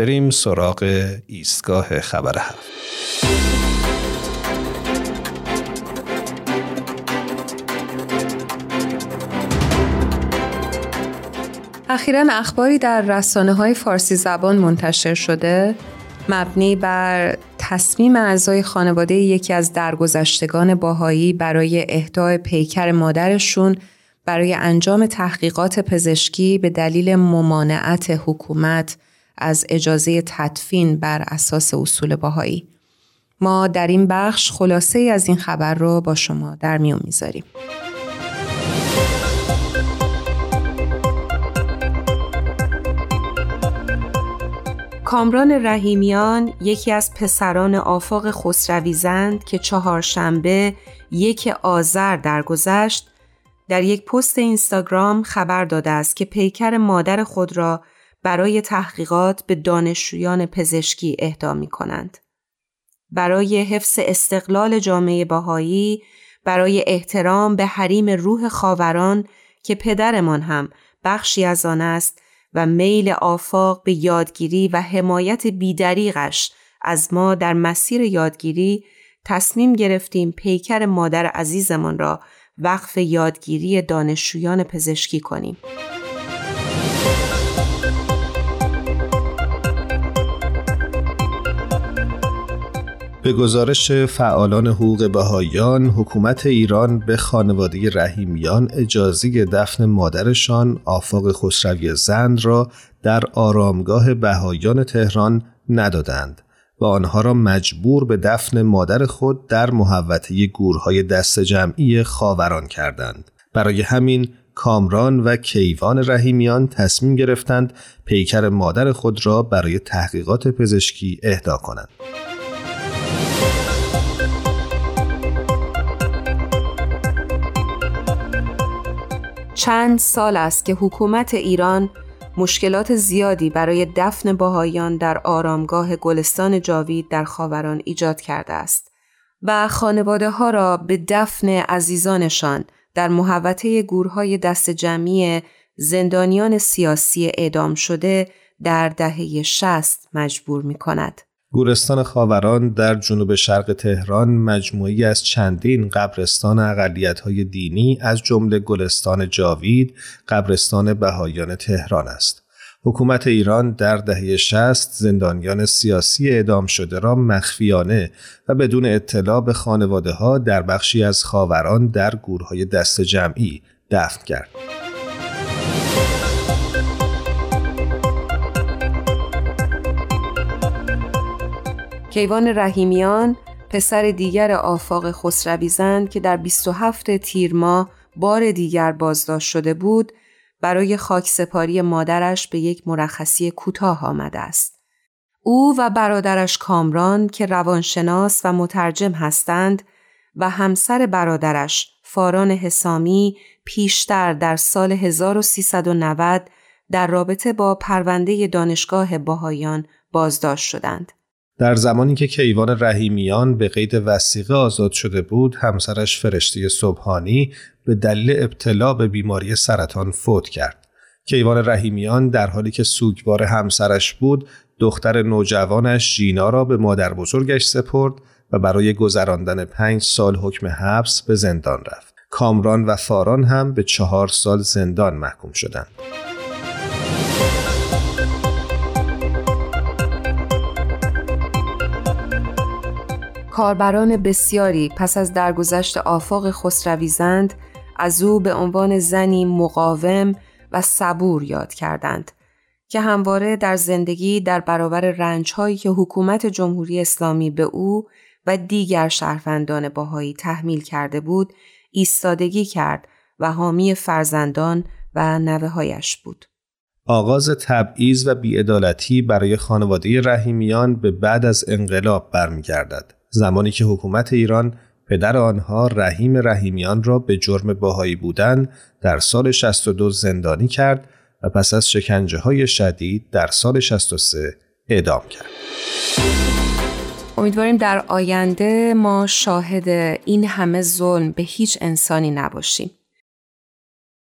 بریم سراغ ایستگاه خبر هفت. اخیرا اخباری در رسانه های فارسی زبان منتشر شده. مبنی بر تصمیم اعضای خانواده یکی از درگذشتگان باهایی برای اهدای پیکر مادرشون برای انجام تحقیقات پزشکی به دلیل ممانعت حکومت از اجازه تدفین بر اساس اصول باهایی. ما در این بخش خلاصه ای از این خبر رو با شما در میون می‌ذاریم. کامران رحیمیان یکی از پسران آفاق خسرویزند که چهارشنبه یک آذر درگذشت در یک پست اینستاگرام خبر داده است که پیکر مادر خود را برای تحقیقات به دانشجویان پزشکی اهدا می کنند. برای حفظ استقلال جامعه باهایی، برای احترام به حریم روح خاوران که پدرمان هم بخشی از آن است و میل آفاق به یادگیری و حمایت بیدریغش از ما در مسیر یادگیری تصمیم گرفتیم پیکر مادر عزیزمان را وقف یادگیری دانشجویان پزشکی کنیم. به گزارش فعالان حقوق بهایان حکومت ایران به خانواده رحیمیان اجازه دفن مادرشان آفاق خسروی زند را در آرامگاه بهایان تهران ندادند و آنها را مجبور به دفن مادر خود در محوطه گورهای دست جمعی خاوران کردند. برای همین کامران و کیوان رحیمیان تصمیم گرفتند پیکر مادر خود را برای تحقیقات پزشکی اهدا کنند. چند سال است که حکومت ایران مشکلات زیادی برای دفن باهایان در آرامگاه گلستان جاوید در خاوران ایجاد کرده است و خانواده ها را به دفن عزیزانشان در محوطه گورهای دست جمعی زندانیان سیاسی اعدام شده در دهه شست مجبور می کند. گورستان خاوران در جنوب شرق تهران مجموعی از چندین قبرستان های دینی از جمله گلستان جاوید قبرستان بهایان تهران است. حکومت ایران در دهه 60 زندانیان سیاسی اعدام شده را مخفیانه و بدون اطلاع به خانواده ها در بخشی از خاوران در گورهای دست جمعی دفن کرد. کیوان رحیمیان پسر دیگر آفاق خسرویزند که در 27 تیر ماه بار دیگر بازداشت شده بود برای خاکسپاری مادرش به یک مرخصی کوتاه آمده است. او و برادرش کامران که روانشناس و مترجم هستند و همسر برادرش فاران حسامی پیشتر در سال 1390 در رابطه با پرونده دانشگاه باهایان بازداشت شدند. در زمانی که کیوان رحیمیان به قید وسیقه آزاد شده بود همسرش فرشته صبحانی به دلیل ابتلا به بیماری سرطان فوت کرد. کیوان رحیمیان در حالی که سوگوار همسرش بود دختر نوجوانش جینا را به مادر بزرگش سپرد و برای گذراندن پنج سال حکم حبس به زندان رفت. کامران و فاران هم به چهار سال زندان محکوم شدند. کاربران بسیاری پس از درگذشت آفاق خسرویزند از او به عنوان زنی مقاوم و صبور یاد کردند که همواره در زندگی در برابر رنجهایی که حکومت جمهوری اسلامی به او و دیگر شهروندان باهایی تحمیل کرده بود ایستادگی کرد و حامی فرزندان و نوههایش بود. آغاز تبعیض و بیعدالتی برای خانواده رحیمیان به بعد از انقلاب برمیگردد. زمانی که حکومت ایران پدر آنها رحیم رحیمیان را به جرم باهایی بودن در سال 62 زندانی کرد و پس از شکنجه های شدید در سال 63 اعدام کرد. امیدواریم در آینده ما شاهد این همه ظلم به هیچ انسانی نباشیم.